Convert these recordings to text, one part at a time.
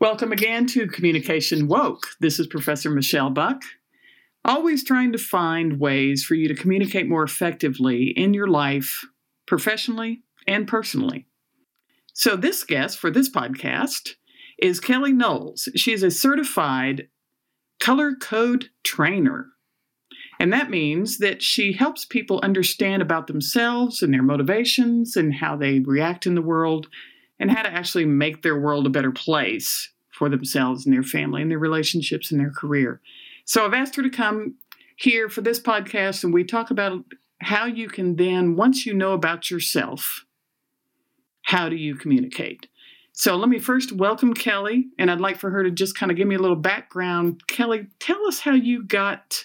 Welcome again to Communication Woke. This is Professor Michelle Buck, always trying to find ways for you to communicate more effectively in your life, professionally and personally. So, this guest for this podcast is Kelly Knowles. She's a certified color code trainer. And that means that she helps people understand about themselves and their motivations and how they react in the world and how to actually make their world a better place for themselves and their family and their relationships and their career. So I've asked her to come here for this podcast and we talk about how you can then, once you know about yourself, how do you communicate? So let me first welcome Kelly, and I'd like for her to just kind of give me a little background. Kelly, tell us how you got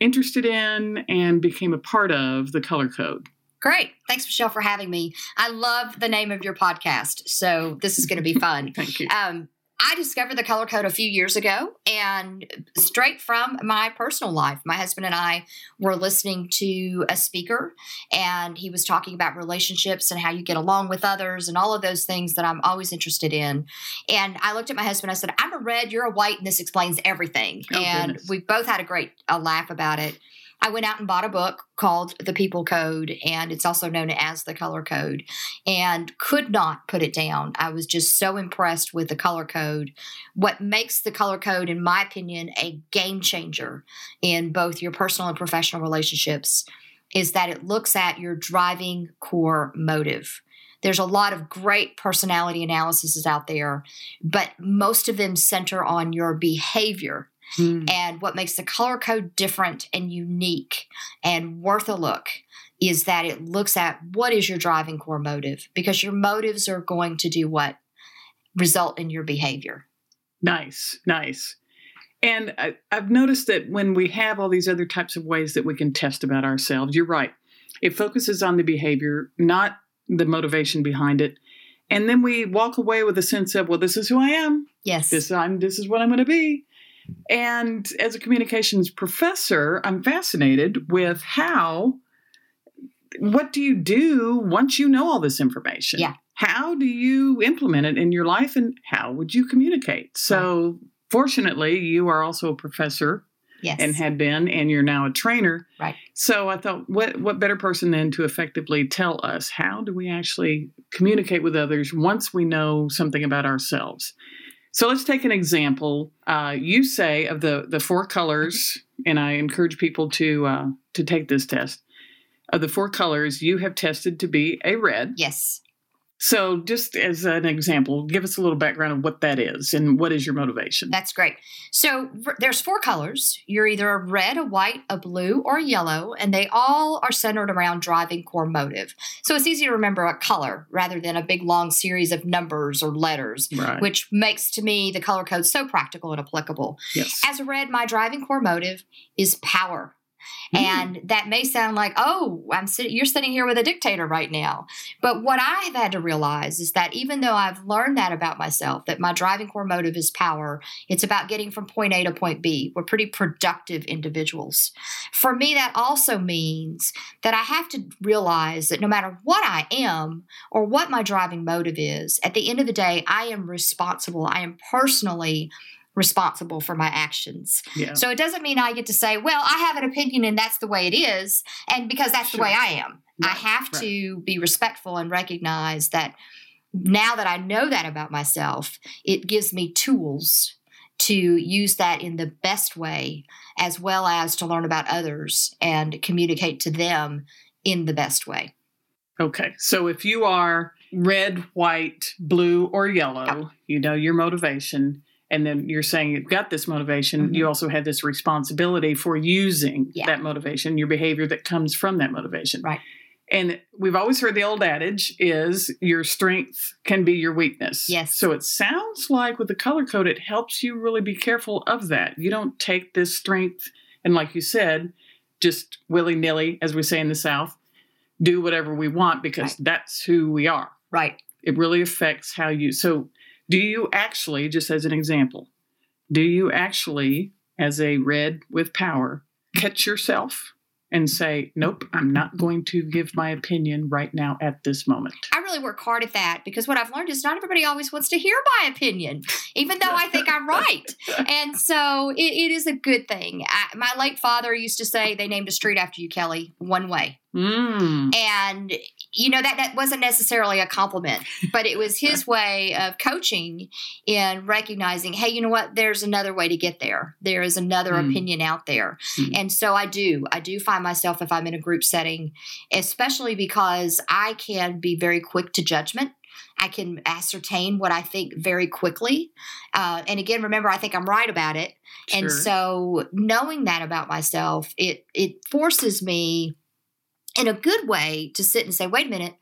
interested in and became a part of the color code. Great. Thanks, Michelle, for having me. I love the name of your podcast. So this is going to be fun. Thank you. Um, I discovered the color code a few years ago and straight from my personal life. My husband and I were listening to a speaker and he was talking about relationships and how you get along with others and all of those things that I'm always interested in. And I looked at my husband, I said, I'm a red, you're a white, and this explains everything. Oh, and goodness. we both had a great a laugh about it. I went out and bought a book called The People Code, and it's also known as The Color Code, and could not put it down. I was just so impressed with the color code. What makes the color code, in my opinion, a game changer in both your personal and professional relationships is that it looks at your driving core motive. There's a lot of great personality analyses out there, but most of them center on your behavior Hmm. and what makes the color code different and unique and worth a look is that it looks at what is your driving core motive because your motives are going to do what? Result in your behavior. Nice, nice. And I, I've noticed that when we have all these other types of ways that we can test about ourselves, you're right. It focuses on the behavior, not the motivation behind it. And then we walk away with a sense of, well, this is who I am. Yes. This I'm this is what I'm going to be. And as a communications professor, I'm fascinated with how what do you do once you know all this information? Yeah. How do you implement it in your life and how would you communicate? So fortunately, you are also a professor yes. and had been and you're now a trainer. Right. So I thought what what better person than to effectively tell us how do we actually communicate with others once we know something about ourselves. So let's take an example. Uh, you say of the the four colors, and I encourage people to uh, to take this test. Of the four colors, you have tested to be a red. yes. So just as an example, give us a little background of what that is and what is your motivation. That's great. So r- there's four colors. You're either a red, a white, a blue, or a yellow, and they all are centered around driving core motive. So it's easy to remember a color rather than a big long series of numbers or letters, right. which makes to me the color code so practical and applicable. yes. As a red, my driving core motive is power. Mm. And that may sound like, oh, I'm sit- you're sitting here with a dictator right now. But what I have had to realize is that even though I've learned that about myself, that my driving core motive is power, it's about getting from point A to point B. We're pretty productive individuals. For me, that also means that I have to realize that no matter what I am or what my driving motive is, at the end of the day, I am responsible. I am personally responsible for my actions. yeah. So it doesn't mean I get to say, well, I have an opinion and that's the way it is, and because that's Sure. the way I am. I have right. to be respectful and recognize that now that I know that about myself, it gives me tools to use that in the best way, as well as to learn about others and communicate to them in the best way. Okay. So if you are red, white, blue, or yellow, Yep. you know your motivation. And then you're saying you've got this motivation, Mhm. you also have this responsibility for using Yeah. that motivation, your behavior that comes from that motivation. Right. And we've always heard the old adage is your strength can be your weakness. Yes. So it sounds like with the color code, it helps you really be careful of that. You don't take this strength and, like you said, just willy nilly, as we say in the South, do whatever we want because that's who we are. Right. It really affects how you. So, do you actually, just as an example, do you actually, as a red with power, catch yourself and say, nope, I'm not going to give my opinion right now at this moment. I really work hard at that because what I've learned is not everybody always wants to hear my opinion, even though I think I'm right. And so it, it is a good thing. I, my late father used to say, they named a street after you, Kelly, one way. Mm. And, you know, that, that wasn't necessarily a compliment, but it was his way of coaching in recognizing, hey, you know what? There's another way to get there. There is another Mm. opinion out there. Mm. And so I do. I do find myself if I'm in a group setting, especially because I can be very quick to judgment. I can ascertain what I think very quickly. Uh, and again, remember, I think I'm right about it. And so knowing that about myself, it it forces me in a good way to sit and say, wait a minute,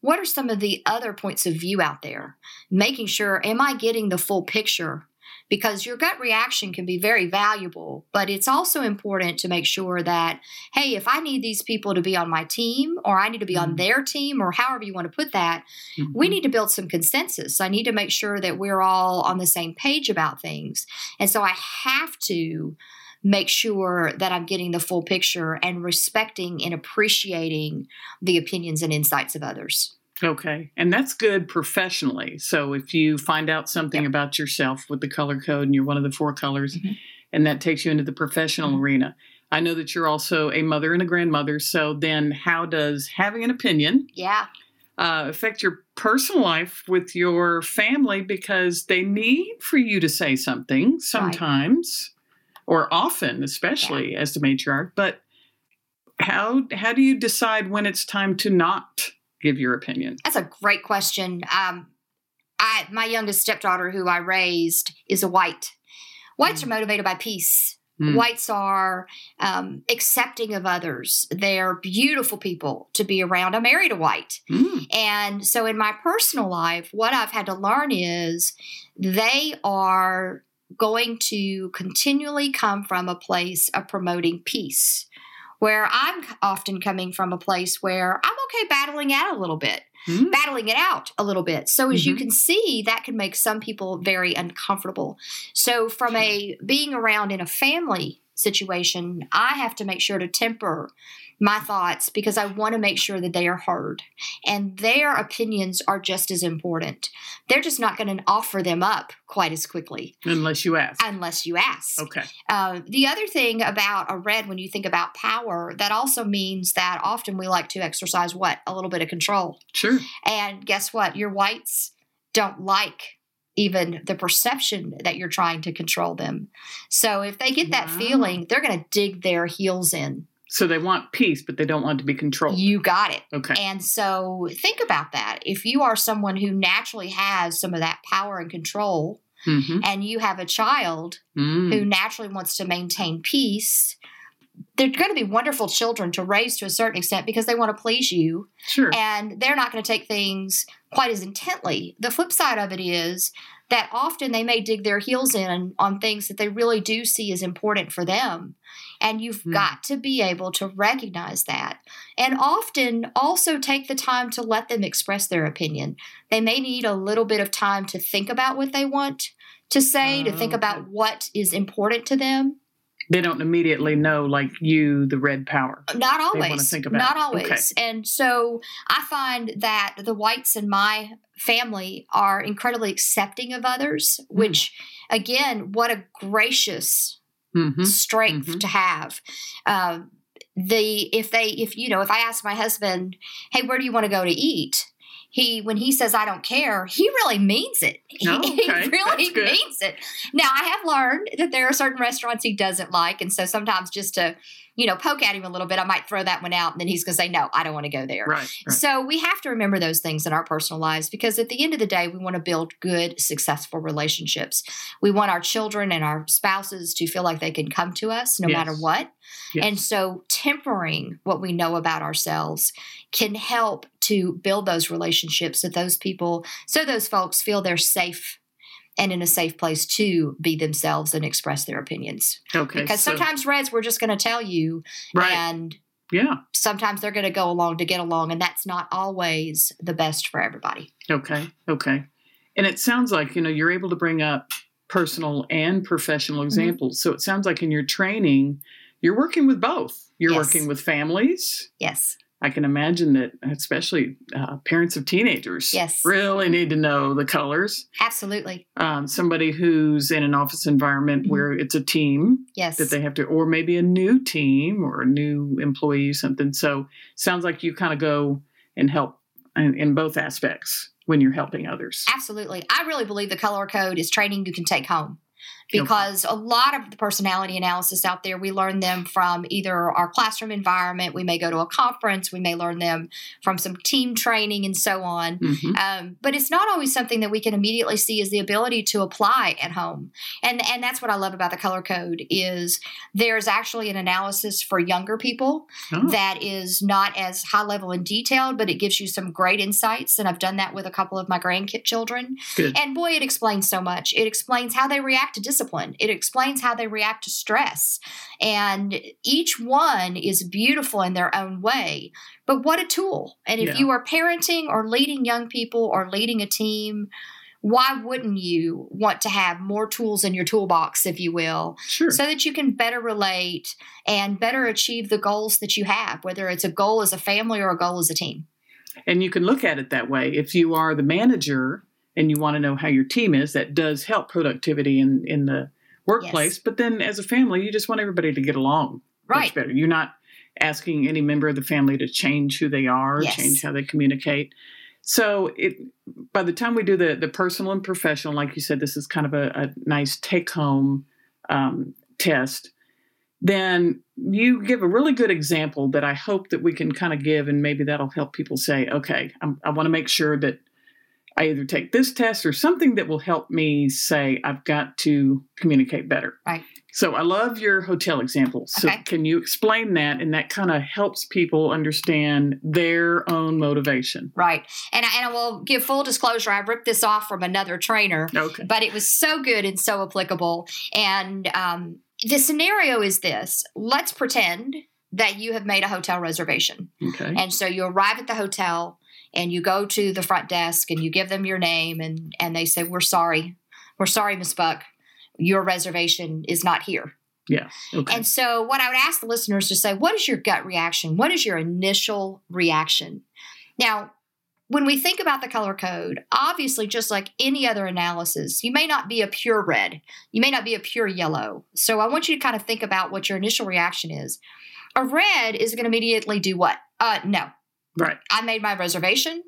what are some of the other points of view out there? Making sure, am I getting the full picture? Because your gut reaction can be very valuable, but it's also important to make sure that, hey, if I need these people to be on my team or I need to be on Mhm. their team or however you want to put that, we Mhm. need to build some consensus. I need to make sure that we're all on the same page about things. And so I have to make sure that I'm getting the full picture and respecting and appreciating the opinions and insights of others. Okay. And that's good professionally. So if you find out something about yourself with the color code and you're one of the four colors, Mhm. and that takes you into the professional Mhm. arena. I know that you're also a mother and a grandmother. So then, how does having an opinion Yeah. uh, affect your personal life with your family? Because they need for you to say something sometimes, or often, especially as the matriarch. But how how do you decide when it's time to not give your opinion? That's a great question. Um, I my youngest stepdaughter, who I raised, is a white. Whites Mm. are motivated by peace. Mm. Whites are um, accepting of others. They're beautiful people to be around. I married a white. Mm. And so in my personal life, what I've had to learn is they are going to continually come from a place of promoting peace. Where I'm often coming from a place where I'm okay battling out a little bit, Mm. battling it out a little bit. So as you Mhm. can see, that can make some people very uncomfortable. So from a being around in a family situation, I have to make sure to temper my thoughts because I want to make sure that they are heard and their opinions are just as important. They're just not going to offer them up quite as quickly Unless you ask. unless you ask. Okay. Uh, the other thing about a red, when you think about power, that also means that often we like to exercise what? A little bit of control. Sure. And guess what? Your whites don't like even the perception that you're trying to control them. So if they get that Wow. feeling, they're going to dig their heels in. So they want peace, but they don't want to be controlled. You got it. okay. And so think about that. If you are someone who naturally has some of that power and control, hmm and you have a child Mm. who naturally wants to maintain peace, they're going to be wonderful children to raise to a certain extent because they want to please you Sure. and they're not going to take things quite as intently. The flip side of it is that often they may dig their heels in on things that they really do see as important for them. And you've Hmm. got to be able to recognize that. And often also take the time to let them express their opinion. They may need a little bit of time to think about what they want to say, to think Oh, about what is important to them. They don't immediately know, like you, the red power. Not always. think about Not always. Okay. And so I find that the whites in my family are incredibly accepting of others, Hmm. which, again, what a gracious hmm strength Mhm. to have. Um, the if they if you know if I ask my husband, hey, where do you want to go to eat? He when he says I don't care, he really means it. He, Oh, he really means it. Now I have learned that there are certain restaurants he doesn't like, and so sometimes just to you know poke at him a little bit, I might throw that one out, and then he's going to say no, I don't want to go there. Right. right. So we have to remember those things in our personal lives because at the end of the day, we want to build good, successful relationships. We want our children and our spouses to feel like they can come to us no Yes. matter what. Yes. And so tempering what we know about ourselves can help to build those relationships with those people so those folks feel they're safe and in a safe place to be themselves and express their opinions. okay. Because so- sometimes reds we're just going to tell you right. and yeah. sometimes they're going to go along to get along and that's not always the best for everybody Okay. Okay. And it sounds like, you know, you're able to bring up personal and professional mm-hmm. examples. So it sounds like in your training, you're working with both. You're Yes. working with families. Yes. I can imagine that, especially uh, parents of teenagers, Yes. really need to know the colors. Absolutely. Um, somebody who's in an office environment Mhm. where it's a team Yes. that they have to, or maybe a new team or a new employee, something. So, sounds like you kind of go and help in, in both aspects when you're helping others. Absolutely. I really believe the color code is training you can take home. Because a lot of the personality analysis out there, we learn them from either our classroom environment, we may go to a conference, we may learn them from some team training and so on. Mhm. Um, but it's not always something that we can immediately see as the ability to apply at home and and that's what i love about the color code is there's actually an analysis for younger people Oh, that is not as high level and detailed but it gives you some great insights and i've done that with a couple of my grandchildren Good. and boy it explains so much it explains how they react to discipline it explains how they react to stress and each one is beautiful in their own way but what a tool and if Yeah. you are parenting or leading young people or leading a team why wouldn't you want to have more tools in your toolbox if you will sure. so that you can better relate and better achieve the goals that you have whether it's a goal as a family or a goal as a team And you can look at it that way. If you are the manager and you want to know how your team is, that does help productivity in, in the workplace. But then as a family, you just want everybody to get along much right better. You're not asking any member of the family to change who they are, Yes. change how they communicate. So it by the time we do the the personal and professional, like you said, this is kind of a, a nice take home um, test. Then you give a really good example that I hope that we can kind of give, and maybe that'll help people say, okay, I'm, I want to make sure that I either take this test or something that will help me say I've got to communicate better. Right. So I love your hotel example. So Okay. can you explain that? And that kind of helps people understand their own motivation. right and I, and I will give full disclosure i ripped this off from another trainer Okay. but it was so good and so applicable. And um, the scenario is this let's pretend that you have made a hotel reservation. Okay. And so you arrive at the hotel and you go to the front desk and you give them your name and, and they say, We're sorry. We're sorry, Miss Buck. Your reservation is not here. Yeah. Okay. And so, what I would ask the listeners to say, what is your gut reaction? What is your initial reaction? Now, when we think about the color code, obviously, just like any other analysis, you may not be a pure red, you may not be a pure yellow. So, I want you to kind of think about what your initial reaction is. A red is going to immediately do what? Uh, no, right. I made my reservation.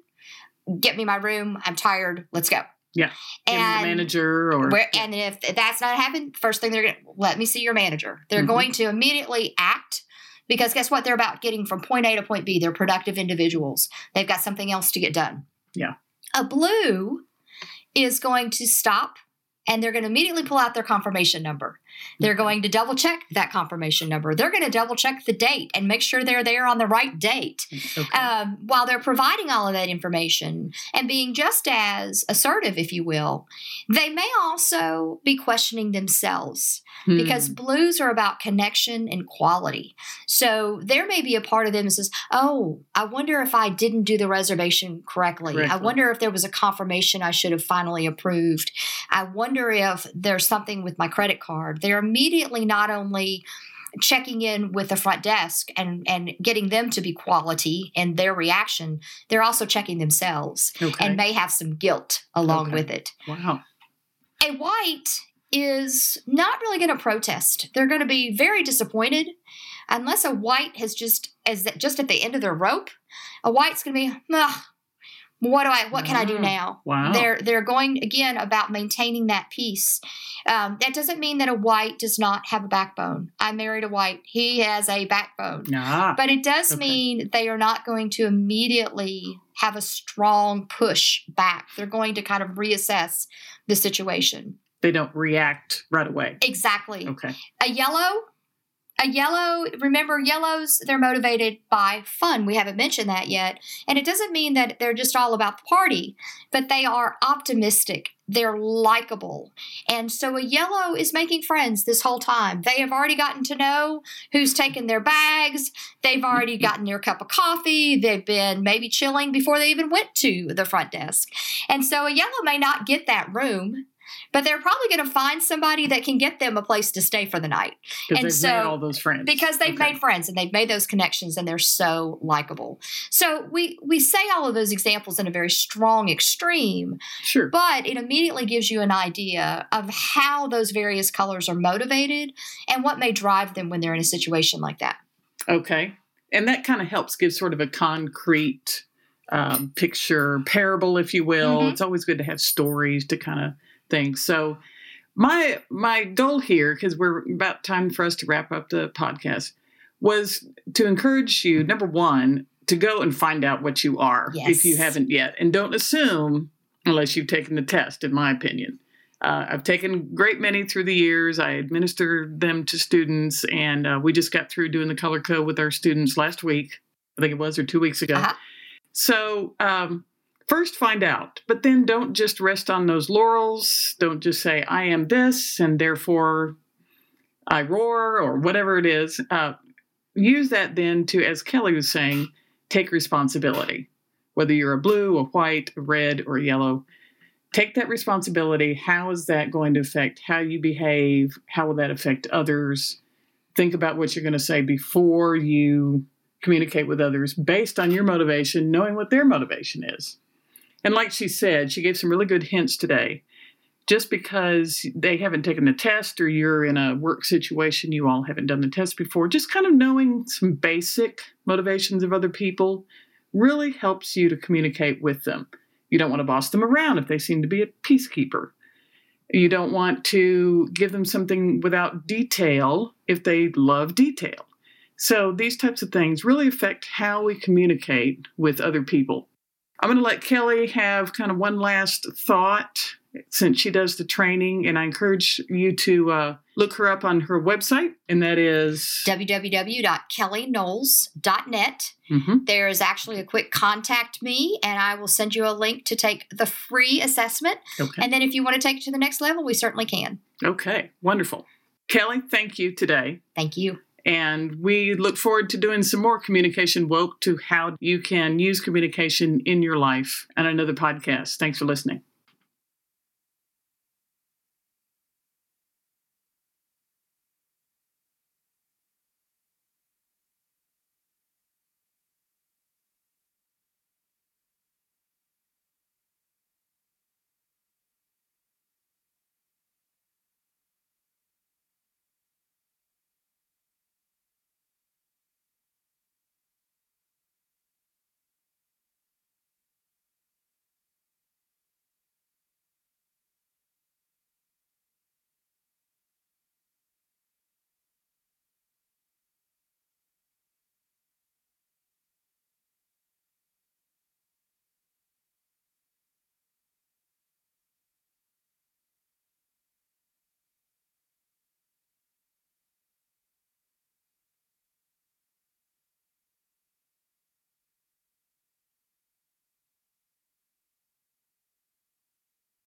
Get me my room. I'm tired. Let's go. Yeah. Give the And manager or where, and if that's not happened, first thing they're going to let me see your manager. They're Mhm. going to immediately act because guess what? They're about getting from point A to point B. They're productive individuals. They've got something else to get done. Yeah. A blue is going to stop and they're going to immediately pull out their confirmation number. They're going to double check that confirmation number. They're going to double check the date and make sure they're there on the right date okay. um, while they're providing all of that information and being just as assertive, if you will, they may also be questioning themselves because Hmm. blues are about connection and quality. So there may be a part of them that says, Oh, I wonder if I didn't do the reservation correctly. I wonder if there was a confirmation I should have finally approved. I wonder if there's something with my credit card. They're immediately not only checking in with the front desk and and getting them to be quality in their reaction they're also checking themselves okay. and may have some guilt along Okay. with it wow. a white is not really going to protest. They're going to be very disappointed unless a white has just as just at the end of their rope. A white's going to be, what do I? What can I do now? Wow. They're they're going again about maintaining that peace. Um, that doesn't mean that a white does not have a backbone. I married a white; he has a backbone. Ah. But it does Okay. mean they are not going to immediately have a strong push back. They're going to kind of reassess the situation. They don't react right away. Exactly. Okay. A yellow, a yellow, remember yellows, they're motivated by fun. We haven't mentioned that yet. And it doesn't mean that they're just all about the party, but they are optimistic. They're likable. And so a yellow is making friends this whole time. They have already gotten to know who's taken their bags. They've already mm-hmm. gotten their cup of coffee. They've been maybe chilling before they even went to the front desk. And so a yellow may not get that room, but they're probably going to find somebody that can get them a place to stay for the night. And so- all those friends. because they've Okay. made friends and they've made those connections and they're so likable. So we we say all of those examples in a very strong extreme, Sure. but it immediately gives you an idea of how those various colors are motivated and what may drive them when they're in a situation like that. Okay. And that kind of helps give sort of a concrete um, picture, parable, if you will. Mhm. It's always good to have stories to kind of think. So, my my goal here, because we're about time for us to wrap up the podcast, was to encourage you. Number one, to go and find out what you are if you haven't yet, and don't assume unless you've taken the test. In my opinion. Uh, I've taken great many through the years. I administered them to students, and uh, we just got through doing the color code with our students last week. I think it was, or two weeks ago. Uh-huh. So, um, first find out, but then don't just rest on those laurels. Don't just say, I am this, and therefore I roar, or whatever it is. Uh, use that then to, as Kelly was saying, take responsibility. Whether you're a blue, a white, a red, or a yellow, take that responsibility. How is that going to affect how you behave? How will that affect others? Think about what you're going to say before you communicate with others based on your motivation, knowing what their motivation is. And like she said, she gave some really good hints today. Just because they haven't taken the test or you're in a work situation, you all haven't done the test before, just kind of knowing some basic motivations of other people really helps you to communicate with them. You don't want to boss them around if they seem to be a peacekeeper. You don't want to give them something without detail if they love detail. So these types of things really affect how we communicate with other people. I'm going to let Kelly have kind of one last thought since she does the training, and I encourage you to uh, look her up on her website, and that is www.kellyknowles.net. Mhm. There is actually a quick contact me, and I will send you a link to take the free assessment. okay. And then if you want to take it to the next level, we certainly can. Okay, wonderful. Kelly, thank you today. Thank you. And we look forward to doing some more communication woke to how you can use communication in your life and another podcast. Thanks for listening.